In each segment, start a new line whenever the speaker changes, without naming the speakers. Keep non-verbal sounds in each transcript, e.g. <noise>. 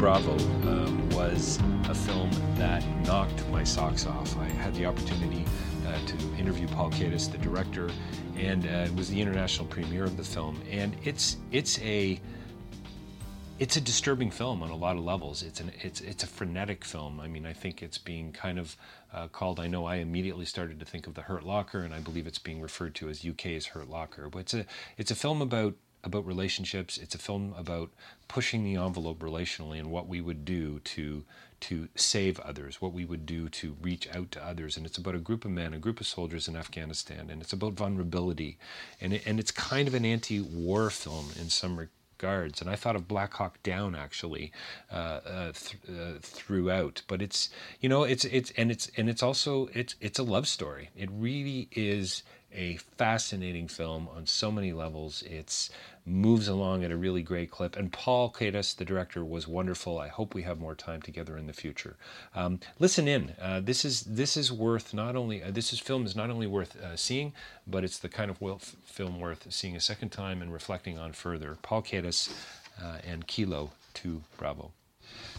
Bravo um, was a film that knocked my socks off. I had the opportunity uh, to interview Paul Katis, the director, and uh, it was the international premiere of the film. And it's it's a it's a disturbing film on a lot of levels. It's an it's it's a frenetic film. I mean, I think it's being kind of uh, called. I know I immediately started to think of the Hurt Locker, and I believe it's being referred to as UK's Hurt Locker. But it's a it's a film about about relationships. It's a film about pushing the envelope relationally and what we would do to to save others, what we would do to reach out to others. And it's about a group of men, a group of soldiers in Afghanistan, and it's about vulnerability. And it, and it's kind of an anti-war film in some regards. And I thought of Black Hawk Down actually uh, uh, th- uh, throughout. But it's you know it's it's and it's and it's also it's it's a love story. It really is a fascinating film on so many levels. It's moves along at a really great clip. And Paul Katis, the director, was wonderful. I hope we have more time together in the future. Um, listen in. Uh, this is this is worth not only uh, this is film is not only worth uh, seeing, but it's the kind of film worth seeing a second time and reflecting on further. Paul Katis uh, and Kilo Two Bravo.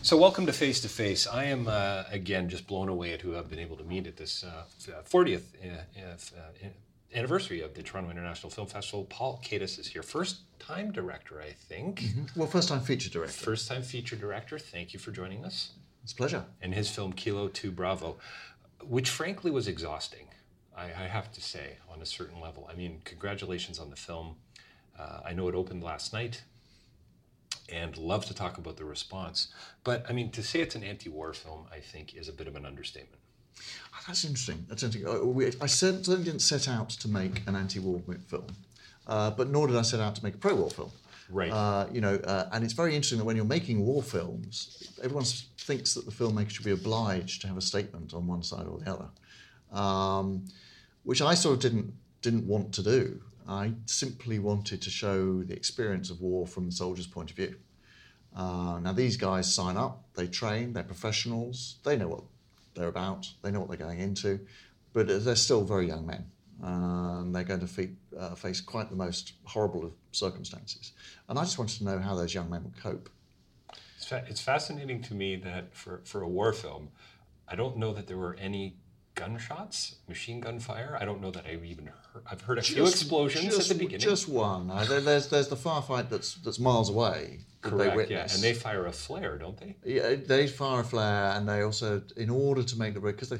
So, welcome to Face to Face. I am, uh, again, just blown away at who I've been able to meet at this uh, 40th uh, uh, anniversary of the Toronto International Film Festival. Paul Katis is here. First time director, I think.
Well, first time feature director.
First time feature director. Thank you for joining us.
It's a pleasure.
And his film Kilo 2 Bravo, which frankly was exhausting, I, I have to say, on a certain level. I mean, congratulations on the film. Uh, I know it opened last night and love to talk about the response. But I mean, to say it's an anti war film, I think, is a bit of an understatement.
That's interesting. That's interesting. Uh, I certainly didn't set out to make an anti-war film, uh, but nor did I set out to make a pro-war film.
Right.
Uh, you know, uh, and it's very interesting that when you're making war films, everyone thinks that the filmmaker should be obliged to have a statement on one side or the other, um, which I sort of didn't didn't want to do. I simply wanted to show the experience of war from the soldier's point of view. Uh, now these guys sign up, they train, they're professionals, they know what they're about, they know what they're going into, but they're still very young men. Um, they're going to fe- uh, face quite the most horrible of circumstances. And I just wanted to know how those young men would cope.
It's, fa- it's fascinating to me that for, for a war film, I don't know that there were any gunshots, machine gun fire. I don't know that I've even heard. I've heard a few explosions
just,
at the beginning.
Just one. Uh, there's, there's the firefight that's, that's miles away
Correct, yeah, and they fire a flare, don't they?
Yeah, they fire a flare, and they also, in order to make the because they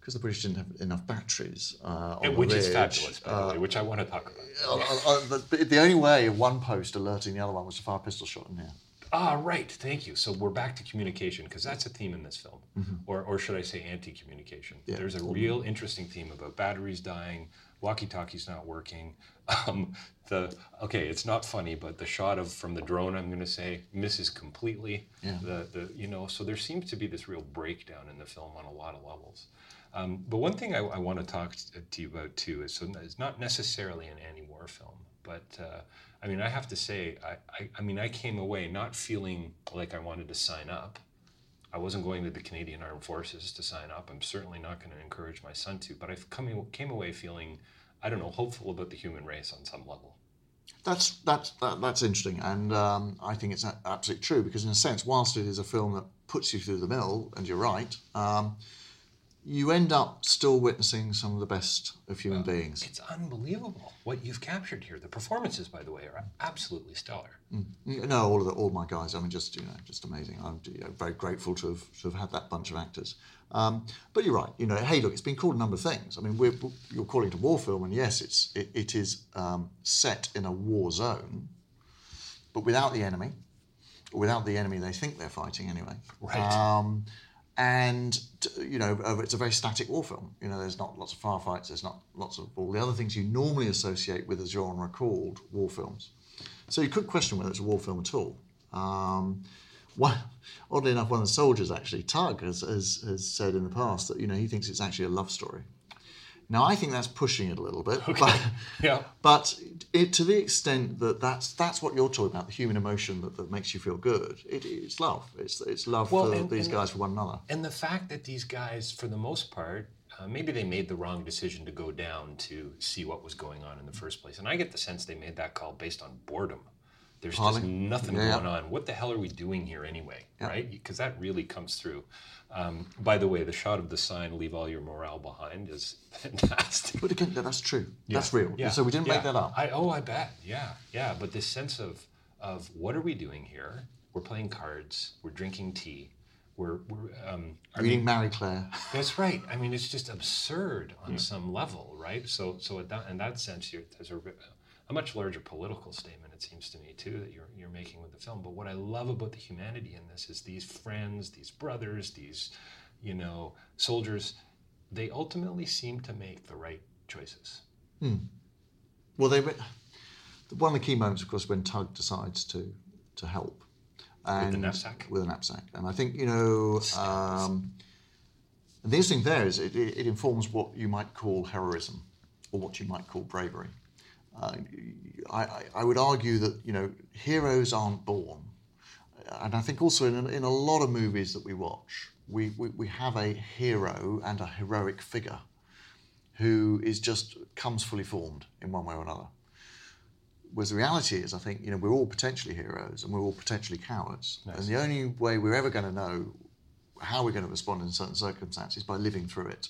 because the British didn't have enough batteries, uh, on
And
the
which is fabulous, by the
uh,
way, which I want to talk about.
uh, uh, the, the only way of one post alerting the other one was to fire a pistol shot in there.
Ah, right. Thank you. So we're back to communication because that's a theme in this film, or, or should I say, anti-communication.
Yeah.
There's a real interesting theme about batteries dying, walkie-talkie's not working. <laughs> Um, the okay, it's not funny, but the shot of from the drone, I'm going to say, misses completely.
Yeah.
The the you know, so there seems to be this real breakdown in the film on a lot of levels. Um, but one thing I, I want to talk to you about too is so it's not necessarily an anti-war film, but uh, I mean I have to say I, I I mean I came away not feeling like I wanted to sign up. I wasn't going to the Canadian Armed Forces to sign up. I'm certainly not going to encourage my son to, but I come, came away feeling, I don't know, hopeful about the human race on some level.
That's that's that, that's interesting, and um, I think it's absolutely true because, in a sense, whilst it is a film that puts you through the mill, and you're right, um, you end up still witnessing some of the best of human well, beings.
It's unbelievable what you've captured here. The performances, by the way, are absolutely stellar.
Mm. No, all of the, all my guys. I mean, just you know, just amazing. I'm you know, very grateful to have to have had that bunch of actors. Um, but you're right. You know, hey, look, it's been called a number of things. I mean, we're, you're calling it a war film, and yes, it's it, it is um, set in a war zone, but without the enemy, without the enemy they think they're fighting anyway.
Right.
Um, and you know it's a very static war film. You know, there's not lots of firefights. There's not lots of all the other things you normally associate with a genre called war films. So you could question whether it's a war film at all. Um, oddly enough, one of the soldiers actually, Tug, has, has, has said in the past that you know he thinks it's actually a love story. Now, I think that's pushing it a little bit.
Okay.
But, <laughs>
yeah.
But it, to the extent that that's that's what you're talking about, the human emotion that, that makes you feel good. It, it's love. It's it's love well, for and, these and, guys for one another.
And the fact that these guys, for the most part, uh, maybe they made the wrong decision to go down to see what was going on in the first place. And I get the sense they made that call based on boredom. There's just nothing yeah, going yeah. on. What the hell are we doing here anyway? Yeah. Right? Because that really comes through. Um, by the way, the shot of the sign "Leave all your morale behind" is <laughs> fantastic.
But again, that's true. That's real. Yeah. So we didn't make that up.
I, oh, I bet. Yeah, yeah. But this sense of of what are we doing here? We're playing cards. We're drinking tea. We're, we're um,
reading Marie Claire.
That's right. I mean, it's just absurd on some level, right? So, so in that, in that sense, there's a, a much larger political statement seems to me too that you're you're making with the film. But what I love about the humanity in this is these friends, these brothers, these you know soldiers. They ultimately seem to make the right choices.
Hmm. Well, they one of the key moments, of course, when Tug decides to to help.
And with the knapsack.
With a knapsack, and I think you know. Um, the interesting there is it, it, informs what you might call heroism, or what you might call bravery. Uh, I, I, would argue that you know heroes aren't born, and I think also in, in a lot of movies that we watch, we, we, we have a hero and a heroic figure who is just comes fully formed in one way or another. Whereas the reality is, I think you know we're all potentially heroes and we're all potentially cowards, nice. and the only way we're ever going to know how we're going to respond in certain circumstances is by living through it.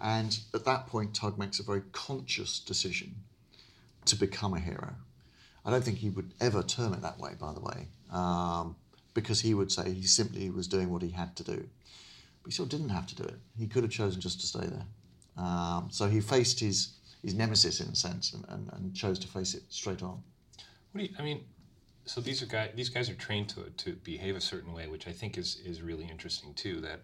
And at that point, Tug makes a very conscious decision to become a hero. I don't think he would ever term it that way, by the way, um, because he would say he simply was doing what he had to do. But he still didn't have to do it. He could have chosen just to stay there. Um, so he faced his, his nemesis in a sense and, and, and chose to face it straight on.
What do you, I mean, so these are guys, these guys are trained to, to behave a certain way, which I think is, is really interesting too, that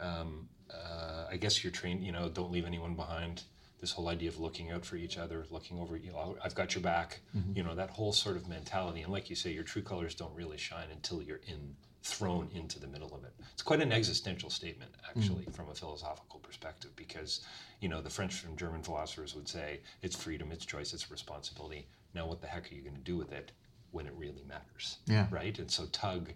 um, uh, I guess you're trained, you know, don't leave anyone behind this whole idea of looking out for each other, looking over, you know, I've got your back, mm-hmm. you know, that whole sort of mentality. And like you say, your true colors don't really shine until you're in thrown into the middle of it. It's quite an existential statement, actually, mm-hmm. from a philosophical perspective, because, you know, the French and German philosophers would say it's freedom, it's choice, it's responsibility. Now, what the heck are you going to do with it when it really matters?
Yeah.
Right? And so, Tug,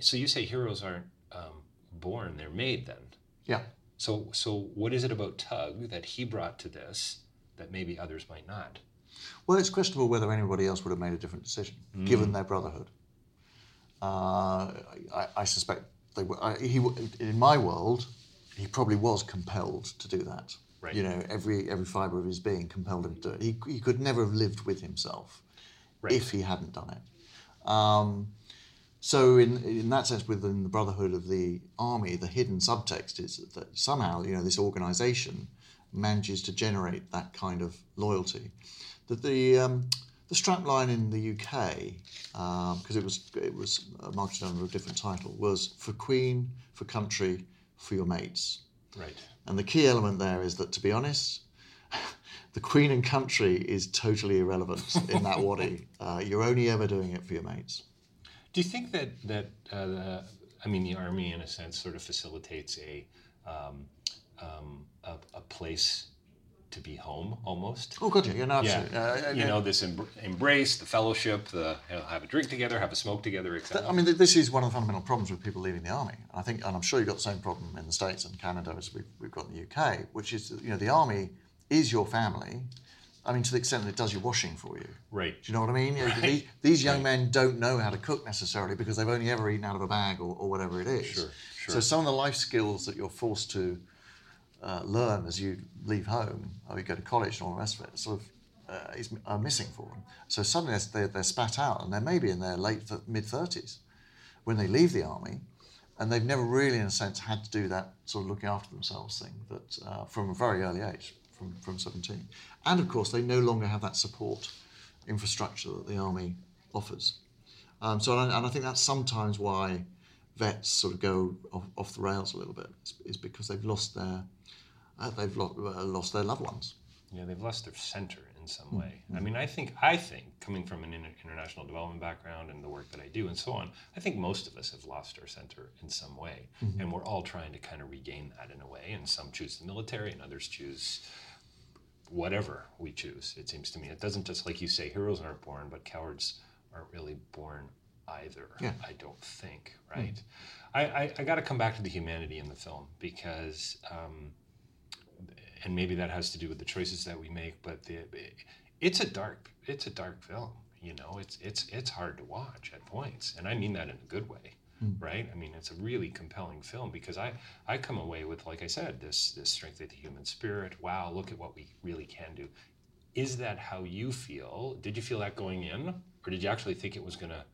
so you say heroes aren't um, born, they're made then.
Yeah.
So, so what is it about Tug that he brought to this that maybe others might not?
Well, it's questionable whether anybody else would have made a different decision, mm. given their brotherhood. Uh, I, I, suspect they were. I, he, in my world, he probably was compelled to do that.
Right.
You know, every every fibre of his being compelled him to do it. He, he could never have lived with himself
right.
if he hadn't done it. Um, so in in that sense, within the brotherhood of the army, the hidden subtext is that somehow you know this organisation manages to generate that kind of loyalty. That the um, the strapline in the UK, because um, it was it was marketed under a different title, was for Queen, for country, for your mates.
Right.
And the key element there is that, to be honest, <laughs> the Queen and country is totally irrelevant in that <laughs> wadi. Uh, you're only ever doing it for your mates.
Do you think that that uh, the, I mean the army in a sense sort of facilitates a um, um, a, a place to be home almost?
Oh, God, yeah, no,
Yeah,
absolutely. Uh,
you know this em- embrace, the fellowship, the you know, have a drink together, have a smoke together, etc.
I mean, this is one of the fundamental problems with people leaving the army. I think, and I'm sure you've got the same problem in the States and Canada as we've, we've got in the UK, which is, you know, the army is your family. I mean, to the extent that it does your washing for you.
Right.
Do you know what I mean? You know, the- these young men don't know how to cook necessarily because they've only ever eaten out of a bag or, or whatever it is.
Sure, sure.
So some of the life skills that you're forced to uh, learn as you leave home or you go to college and all the rest of it sort of uh, is, are missing for them. So suddenly they're, they're spat out and they're maybe in their late th- mid 30s when they leave the army and they've never really in a sense had to do that sort of looking after themselves thing that uh, from a very early age from, from 17 and of course they no longer have that support infrastructure that the army offers um, so and I, and I think that's sometimes why vets sort of go off, off the rails a little bit is, because they've lost their uh, they've lo- uh, lost their loved ones
Yeah, they've lost their center in some
Hmm,
way. I mean, I think, I think, coming from an inter- international development background and the work that I do and so on, I think most of us have lost our center in some way,
Mm-hmm.
and we're all trying to kind of regain that in a way. And some choose the military, and others choose whatever we choose. It seems to me it doesn't just like you say, heroes aren't born, but cowards aren't really born either.
Yeah.
I don't think. Right. I, I, I got to come back to the humanity in the film because. Um, and maybe that has to do with the choices that we make. But the, it's a dark, it's a dark film. You know, it's it's it's hard to watch at points, and I mean that in a good way, Mm. right? I mean, it's a really compelling film because I I come away with, like I said, this this strength of the human spirit. Wow, look at what we really can do. Is that how you feel? Did you feel that going in, or did you actually think it was going to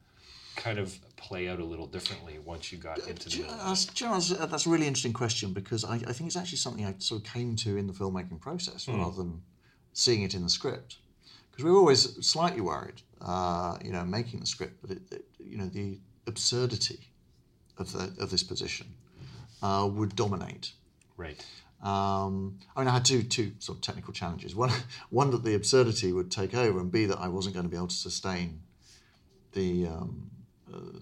kind of play out a little differently once you got uh, into
Do
the
know, that's, you know, that's, that's a really interesting question because I, I think it's actually something I sort of came to in the filmmaking process hmm. rather than seeing it in the script. Because we were always slightly worried, uh, you know, making the script that it, it, you know the absurdity of the of this position uh, would dominate.
Right.
Um, I mean, I had two two sort of technical challenges. One, <laughs> one that the absurdity would take over, and B that I wasn't going to be able to sustain the um,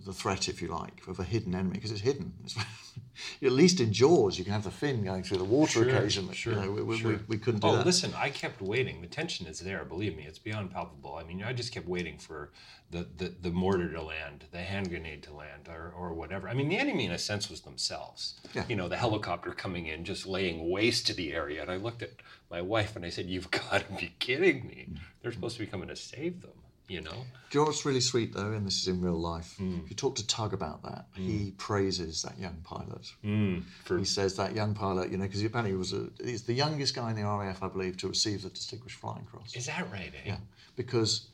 the threat, if you like, of a hidden enemy because it's hidden. It's, <laughs> at least in Jaws, you can have the fin going through the water occasionally.
Sure,
you know, we, we-
sure.
we, we couldn't do
oh,
that.
listen, I kept waiting. The tension is there. Believe me, it's beyond palpable. I mean, I just kept waiting for the, the, the mortar to land, the hand grenade to land, or, or whatever. I mean, the enemy, in a sense, was themselves.
Yeah.
You know, the helicopter coming in, just laying waste to the area. And I looked at my wife and I said, You've <laughs> got to be kidding me. They're mm. supposed to be coming to save them, you know?
Do you know what's really sweet though, and this is in real life?
Hmm.
If you talk to Tug about that, he praises that young pilot.
Mm, for,
He says that young pilot, you know, because apparently he was a, he's the youngest guy in the RAF, I believe, to receive the Distinguished Flying Cross.
is that right, eh?
Yeah, because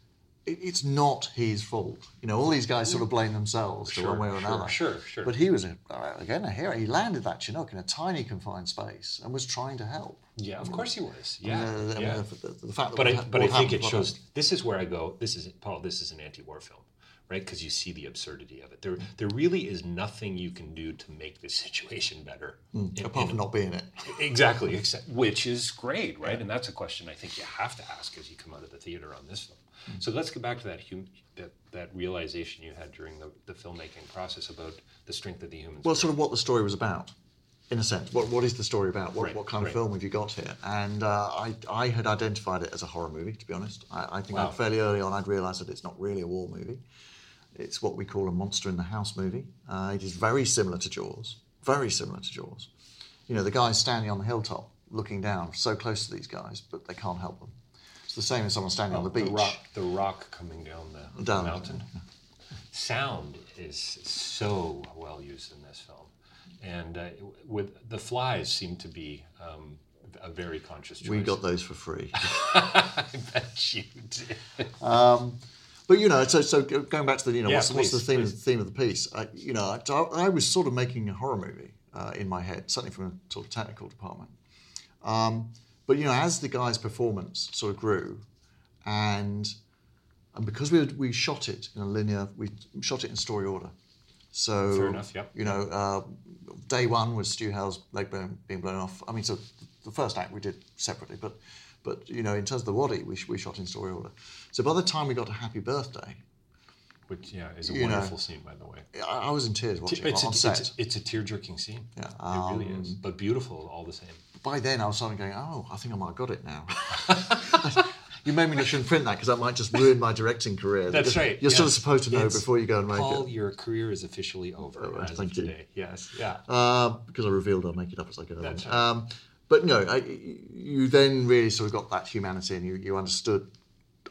it's not his fault. You know, all these guys sort of blame themselves for
Sure,
one way or
sure,
another.
sure, sure.
But he was, a, uh, again, a hero. He landed that Chinook in a tiny confined space and was trying to help.
Yeah, of course he was. Yeah.
Uh, I mean,
yeah.
the, the, the fact that
but I, but I think it shows. This is where I go. This is Paul. This is an anti-war film, right? Because you see the absurdity of it. There, there really is nothing you can do to make this <laughs> situation better. in-
apart
in-
from not being it.
exactly, <laughs> except, which is great, right? And that's a question I think you have to ask as you come out of the theater on this film. So let's get back to that hum, that, that realization you had during the, the filmmaking process about the strength of the human.
Well,
spirit.
sort of what the story was about, in a sense. What what is the story about? What,
Right,
what kind
right.
of film have you got here? And uh, I I had identified it as a horror movie. To be honest, I, I think
Wow.
fairly early on I'd realised that it's not really a war movie. It's what we call a monster in the house movie. Uh, it is very similar to Jaws. Very similar to Jaws. You know, the guys standing on the hilltop looking down, so close to these guys, but they can't help them. It's the same as someone standing on the beach.
Oh, rock, the rock coming down the,
Down.
the mountain. Sound is so well used in this film, and uh, with the flies seem to be um, a very conscious choice.
We got those for free. <laughs>
I bet you did.
But you know, so so going back to the you know
Yeah,
what's, what's the theme
please.
the theme of the piece? I, you know, I, I was sort of making a horror movie uh, in my head, certainly from a sort of technical department. Um, but you know, as the guy's performance sort of grew, and and because we we shot it in a linear, we shot it in story order. So
Fair enough, yep.
You know, uh, day one was Stu Hale's leg bone being blown off. I mean, so the first act we did separately, but but you know, in terms of the wadi, we, we shot in story order. So by the time we got to Happy Birthday,
Which yeah is a
You know,
wonderful scene by the way.
I, was in tears watching it
It's
on
a,
set.
it's, a, it's a tear-jerking scene.
Yeah,
it really is,
um,
but beautiful all the same.
by then I was suddenly going, oh, I think I might have got it now. <laughs> you made me not shouldn't print that because that might just ruin my directing career.
That's
You're-
right.
You're sort of supposed to know
It's-
before you go and make
Paul,
it.
your career is officially over
Oh,
as
thank
of
you.
today. Yes, yeah.
Uh, because I revealed I'll make it up as I go
That's
along.
right.
Um, but no, I, you then really sort of got that humanity and you, you understood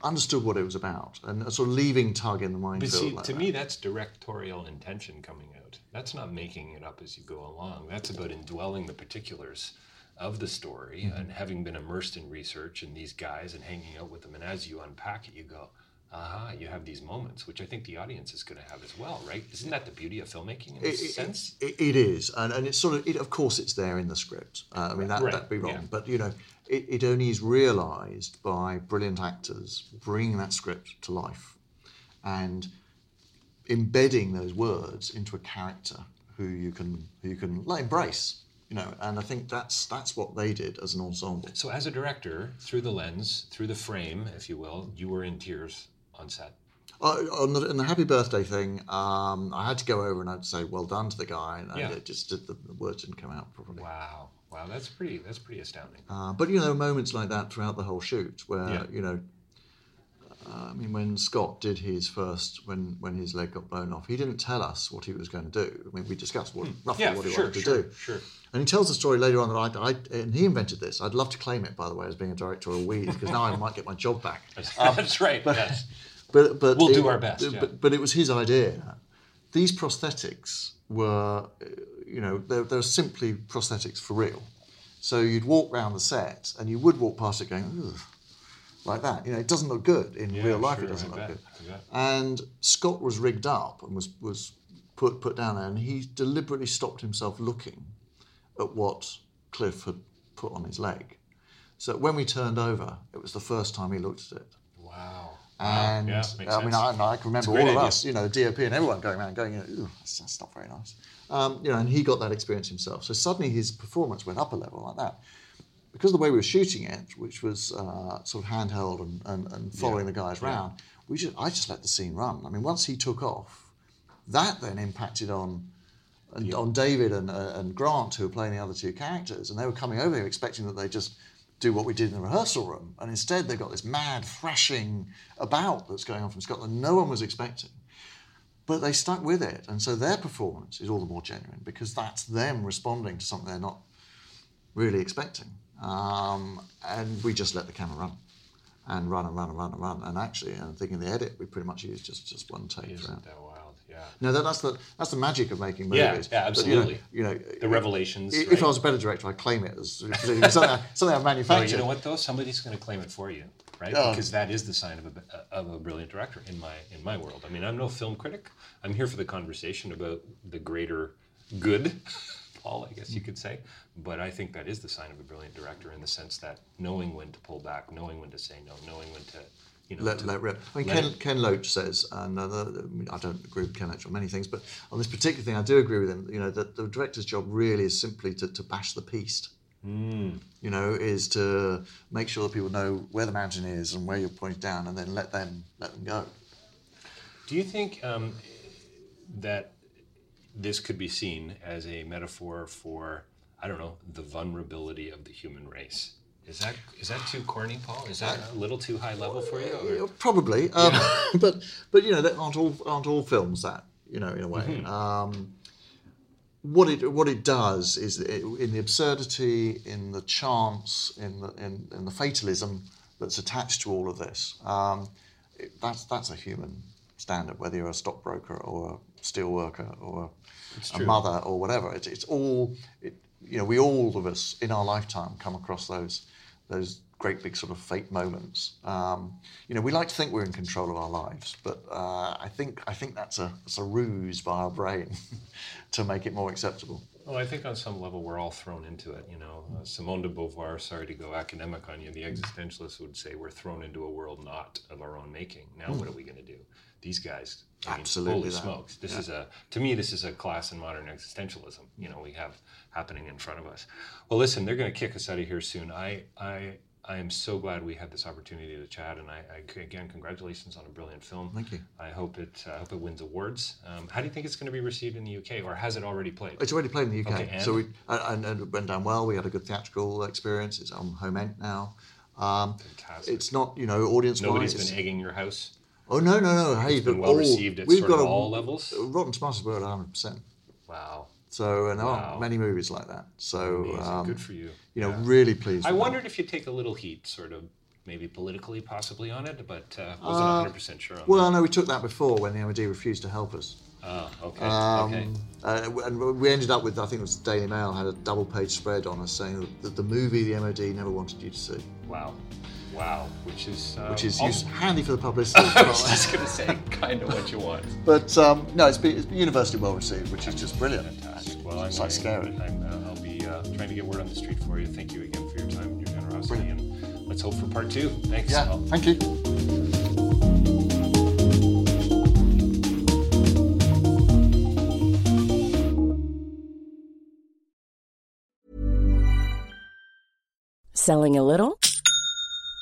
understood what it was about and sort of leaving Tug in the
But see,
like
to
that.
me, that's directorial intention coming out. That's not making it up as you go along. That's about indwelling the particulars of the story
Mm-hmm.
and having been immersed in research and these guys and hanging out with them. And as you unpack it, you go, aha, you have these moments, which I think the audience is going to have as well, right? Isn't that the beauty of filmmaking in a
It- it-
sense?
It, it is, and, and it's sort of, it, of course, it's there in the script. Uh, I mean, that,
Right,
that'd be wrong.
yeah.
But, you know, it, it only is realised by brilliant actors bringing that script to life and embedding those words into a character who you can who you can like, embrace. You know, and I think that's that's what they did as an ensemble.
So, as a director, through the lens, through the frame, if you will, you were in tears on set.
Uh, on, the, the happy birthday thing, um, I had to go over and I'd say well done to the guy, and
Yeah.
it just did, the, words didn't come out properly.
Wow, wow, that's pretty. That's pretty astounding.
Uh, but you know, moments like that throughout the whole shoot where
Yeah.
you know, uh, I mean, when Scott did his first, when when his leg got blown off, he didn't tell us what he was going to do. I mean, we discussed what roughly
Hmm. Yeah,
what he
sure,
wanted to
sure,
do.
sure.
And he tells the story later on that I, I and he invented this. I'd love to claim it, by the way, as being a directorial weed because now I might get my job back. <laughs>
that's right. yes.
But but
We'll
it-
do our best, yeah.
But, but it was his idea. These prosthetics were, you know, they're, they're simply prosthetics for real. So you'd walk round the set and you would walk past it going, Ugh, like that. You know, it doesn't look good in
Yeah,
real life.
sure,
it doesn't
I
look
bet,
good. And Scott was rigged up and was was put put down there, and he deliberately stopped himself looking at what Cliff had put on his leg. So when we turned over, it was the first time he looked at it.
Wow.
And
yeah,
I mean. I, I can remember all of
idea.
us, you know, the DOP and everyone going around going, Ooh, that's, that's not very nice. Um, you know, and he got that experience himself. So suddenly his performance went up a level like that. Because of the way we were shooting it, which was uh, sort of handheld and, and, and following the guys around, we just, I just let the scene run. I mean, once he took off, that then impacted on and on David and, uh, and Grant, who were playing the other two characters, and they were coming over here expecting that they just do what we did in the rehearsal room, and instead they've got this mad thrashing about that's going on from Scotland. No one was expecting, but they stuck with it, and so their performance is all the more genuine because that's them responding to something they're not really expecting, um, and we just let the camera run. And run and run and run and run, and actually, I think in the edit we pretty much used just just one take throughout.
Isn't wild? Yeah.
No, that, that's the that's the magic of making
Yeah,
movies.
yeah,
But, you know-
absolutely.
you know,
The revelations,
If
right?
I was a better director, I'd claim it as <laughs> something, I- something I
Well,
manufactured.
you know what though? Somebody's going to claim it for you, right?
Yeah.
Because that is the sign of a of a brilliant director in my in my world. I mean, I'm no film critic. I'm here for the conversation about the greater good, <laughs> Paul, I guess you could say. But I think that is the sign of a brilliant director in the sense that knowing when to pull back, knowing when to say no, knowing when to, you know,
Let, let rip. I mean, Ken,
it-
Ken Loach says, and uh, I, don't agree with Ken Loach on many things, but on this particular thing, I do agree with him. You know, that the director's job really is simply to, to bash the piste.
Hmm.
You know, is to make sure that people know where the mountain is and where you're pointing down, and then let them let them go.
Do you think um, that this could be seen as a metaphor for, I don't know, the vulnerability of the human race? Is that is that too corny, Paul? Is that a little too high level for you? or-
Probably, um, <laughs> but but you know, that aren't all aren't all films that you know in a way.
Mm-hmm.
Um, what it what it does is it, in the absurdity, in the chance, in the in, in the fatalism that's attached to all of this. Um, it, that's that's a human standard, whether you're a stockbroker or a steel worker or a, a mother or whatever. It's it's all it, you know. We all of us in our lifetime come across those those great big sort of fate moments. Um, you know, we like to think we're in control of our lives, but uh, I think I think that's a that's a ruse by our brain <laughs> to make it more acceptable.
Well, I think on some level we're all thrown into it. You know, uh, Simone de Beauvoir. Sorry to go academic on you. The existentialists would say we're thrown into a world not of our own making. Now, what are we going to do? These guys. I mean,
Absolutely
Holy
that.
smokes! This is a to me this is a class in modern existentialism. You know, we have happening in front of us. Well, listen, they're going to kick us out of here soon. I I I am so glad we had this opportunity to chat, and I, I again congratulations on a brilliant film.
Thank you.
I hope it uh, I hope it wins awards. Um, how do you think it's going to be received in the UK, or has it already played?
It's already played in the UK,
Okay, and?
so we and, and it went down well. We had a good theatrical experience. It's on home end now. Um,
Fantastic.
it's not, you know, audience
Nobody's
wise.
been egging your house.
Oh no, no, no! Hey,
It's been well
all-
received at
we've
sort
got
of
a-
all levels?
Rotten Tomatoes were at 100. percent
Wow,
So and there
Wow.
aren't many movies like that. So um,
good for you.
You know,
Yeah.
really pleased.
I
with that.
wondered if you'd take a little heat, sort of maybe politically, possibly on it, but uh, wasn't 100 percent sure on
Well,
that.
I know we took that before when the MOD refused to help us.
Oh, okay,
Um,
okay.
uh, and we ended up with, I think it was the Daily Mail had a double page spread on us saying that the movie the MOD never wanted you to see,
Wow, wow, which is uh,
which is handy for the publicity. <laughs>
I was just going to say kind of what you want.
but um, no, it's been, it's been universally well received, which is just brilliant.
Fantastic. Well, I'm
It's like scary.
I'm, uh, I'll be uh, trying to get word on the street for you. Thank you again for your time and your generosity, and let's hope for part two. Thanks.
Yeah,
I'll-
thank you.
Selling a little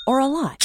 or a lot?